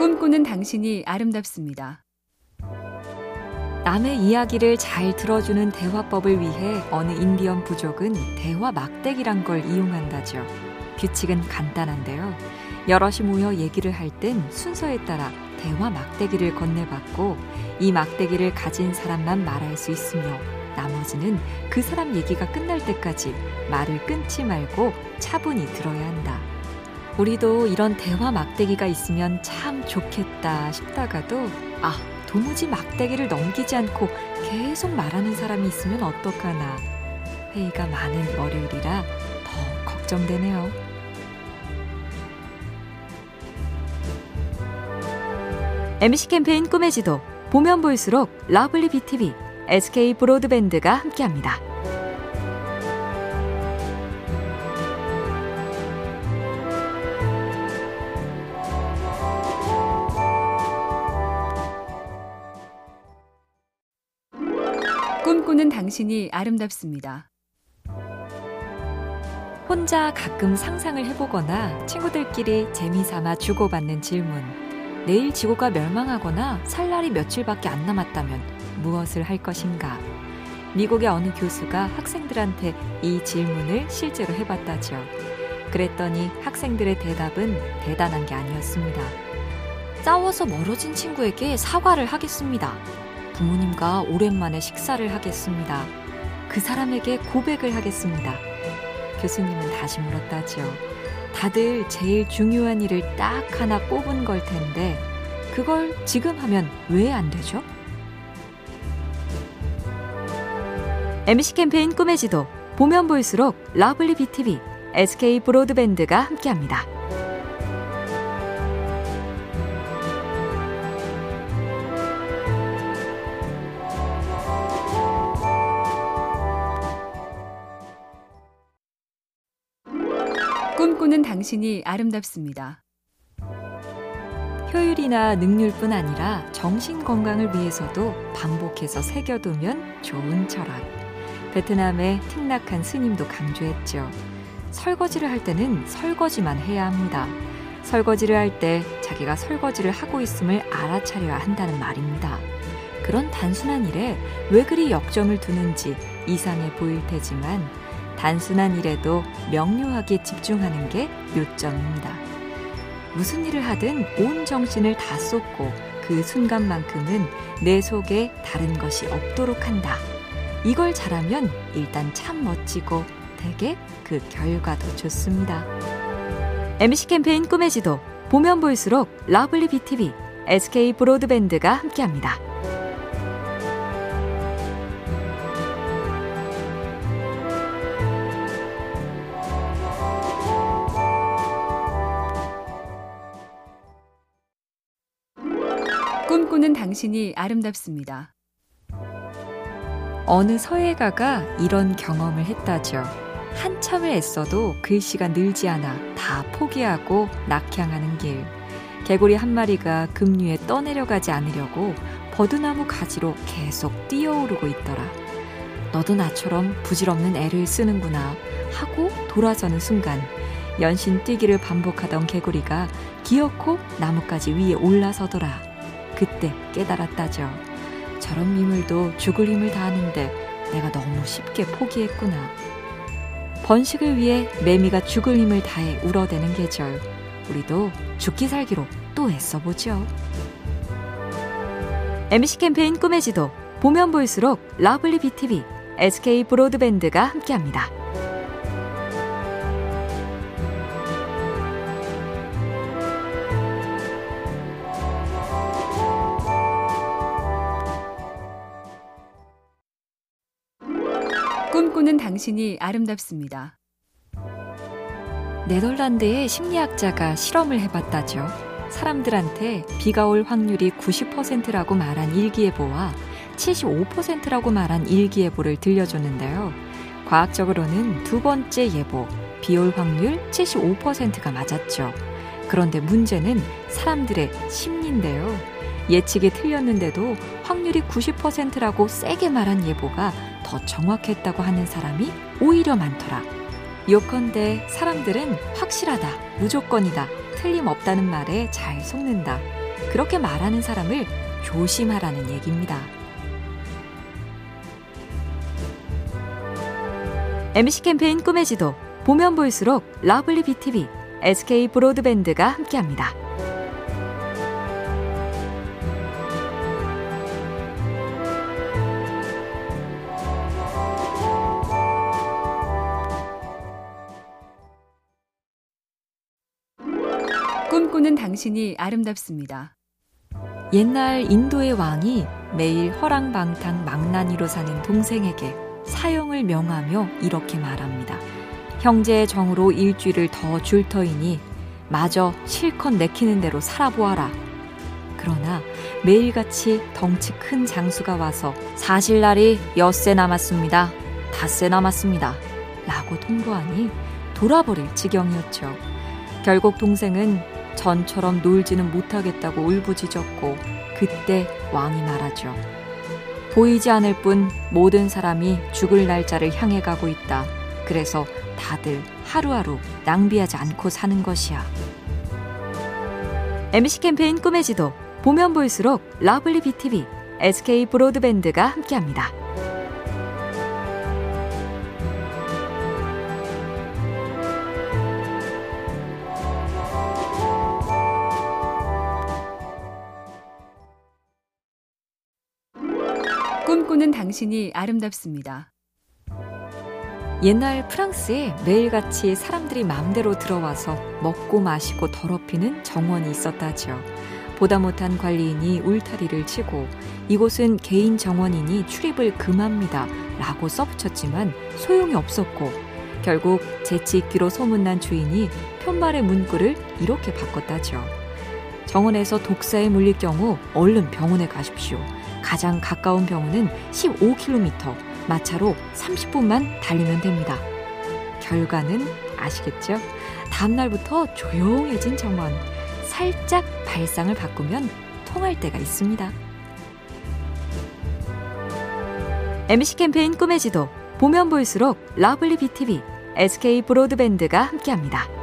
꿈꾸는 당신이 아름답습니다. 남의 이야기를 잘 들어주는 대화법을 위해 어느 인디언 부족은 대화 막대기란 걸 이용한다죠. 규칙은 간단한데요. 여럿이 모여 얘기를 할 땐 순서에 따라 대화 막대기를 건네받고 이 막대기를 가진 사람만 말할 수 있으며 나머지는 그 사람 얘기가 끝날 때까지 말을 끊지 말고 차분히 들어야 한다. 우리도 이런 대화 막대기가 있으면 참 좋겠다 싶다가도 아, 도무지 막대기를 넘기지 않고 계속 말하는 사람이 있으면 어떡하나. 회의가 많은 월요일이라 더 걱정되네요. MC 캠페인 꿈의 지도 보면 볼수록 lovely BTV, SK 브로드밴드가 함께합니다. 당신이 아름답습니다. 혼자 가끔 상상을 해보거나 친구들끼리 재미삼아 주고받는 질문. 내일 지구가 멸망하거나 살 날이 며칠밖에 안 남았다면 무엇을 할 것인가? 미국의 어느 교수가 학생들한테 이 질문을 실제로 해봤다죠. 그랬더니 학생들의 대답은 대단한 게 아니었습니다. 싸워서 멀어진 친구에게 사과를 하겠습니다. 부모님과 오랜만에 식사를 하겠습니다. 그 사람에게 고백을 하겠습니다. 교수님은 다시 물었다죠. 다들 제일 중요한 일을 딱 하나 꼽은 걸 텐데, 그걸 지금 하면 왜 안 되죠? MC 캠페인 꿈의 지도, 보면 볼수록 lovely BTV, SK 브로드밴드가 함께합니다. 꿈꾸는 당신이 아름답습니다. 효율이나 능률뿐 아니라 정신 건강을 위해서도 반복해서 새겨두면 좋은 철학. 베트남의 틱낙한 스님도 강조했죠. 설거지를 할 때는 설거지만 해야 합니다. 설거지를 할 때 자기가 설거지를 하고 있음을 알아차려야 한다는 말입니다. 그런 단순한 일에 왜 그리 역정을 두는지 이상해 보일 테지만 단순한 일에도 명료하게 집중하는 게 요점입니다. 무슨 일을 하든 온 정신을 다 쏟고 그 순간만큼은 내 속에 다른 것이 없도록 한다. 이걸 잘하면 일단 참 멋지고 되게 그 결과도 좋습니다. MC 캠페인 꿈의 지도 보면 볼수록 lovely BTV, SK 브로드밴드가 함께합니다. 당신이 아름답습니다. 어느 서예가가 이런 경험을 했다죠. 한참을 애써도 글씨가 늘지 않아 다 포기하고 낙향하는 길. 개구리 한 마리가 급류에 떠내려가지 않으려고 버드나무 가지로 계속 뛰어오르고 있더라. 너도 나처럼 부질없는 애를 쓰는구나 하고 돌아서는 순간 연신 뛰기를 반복하던 개구리가 기어코 나뭇가지 위에 올라서더라. 그때 깨달았다죠. 저런 미물도 죽을 힘을 다하는데 내가 너무 쉽게 포기했구나. 번식을 위해 매미가 죽을 힘을 다해 울어대는 계절. 우리도 죽기 살기로 또 애써보죠. MC 캠페인 꿈의 지도 보면 볼수록 lovely BTV, SK 브로드밴드가 함께합니다. 꿈꾸는 당신이 아름답습니다. 네덜란드의 심리학자가 실험을 해봤다죠. 사람들한테 비가 올 확률이 90%라고 말한 일기예보와 75%라고 말한 일기예보를 들려줬는데요. 과학적으로는 두 번째 예보, 비 올 확률 75%가 맞았죠. 그런데 문제는 사람들의 심리인데요. 예측이 틀렸는데도 확률이 90%라고 세게 말한 예보가 더 정확했다고 하는 사람이 오히려 많더라. 요컨대 사람들은 확실하다, 무조건이다, 틀림없다는 말에 잘 속는다. 그렇게 말하는 사람을 조심하라는 얘기입니다. MC 캠페인 꿈의 지도 보면 볼수록 lovely BTV, SK 브로드밴드가 함께합니다. 당신이 아름답습니다. 옛날 인도의 왕이 매일 허랑방탕 망나니로 사는 동생에게 사형을 명하며 이렇게 말합니다. 형제의 정으로 일주일을 더 줄 터이니 마저 실컷 내키는 대로 살아보아라. 그러나 매일같이 덩치 큰 장수가 와서 사실 날이 엿새 남았습니다. 닷새 남았습니다. 라고 통보하니 돌아버릴 지경이었죠. 결국 동생은 전처럼 놀지는 못하겠다고 울부짖었고 그때 왕이 말하죠. 보이지 않을 뿐 모든 사람이 죽을 날짜를 향해 가고 있다. 그래서 다들 하루하루 낭비하지 않고 사는 것이야. MC 캠페인 꿈의 지도 보면 볼수록 lovely BTV, SK 브로드밴드가 함께합니다. 꿈꾸는 당신이 아름답습니다. 옛날 프랑스에 매일같이 사람들이 마음대로 들어와서 먹고 마시고 더럽히는 정원이 있었다죠. 보다 못한 관리인이 울타리를 치고 이곳은 개인 정원이니 출입을 금합니다. 라고 써붙였지만 소용이 없었고 결국 재치있기로 소문난 주인이 편말의 문구를 이렇게 바꿨다죠. 정원에서 독사에 물릴 경우 얼른 병원에 가십시오. 가장 가까운 병원은 15km, 마차로 30분만 달리면 됩니다. 결과는 아시겠죠? 다음날부터 조용해진 정원. 살짝 발상을 바꾸면 통할 때가 있습니다. MC 캠페인 꿈의 지도 보면 볼수록 lovely BTV, SK 브로드밴드가 함께합니다.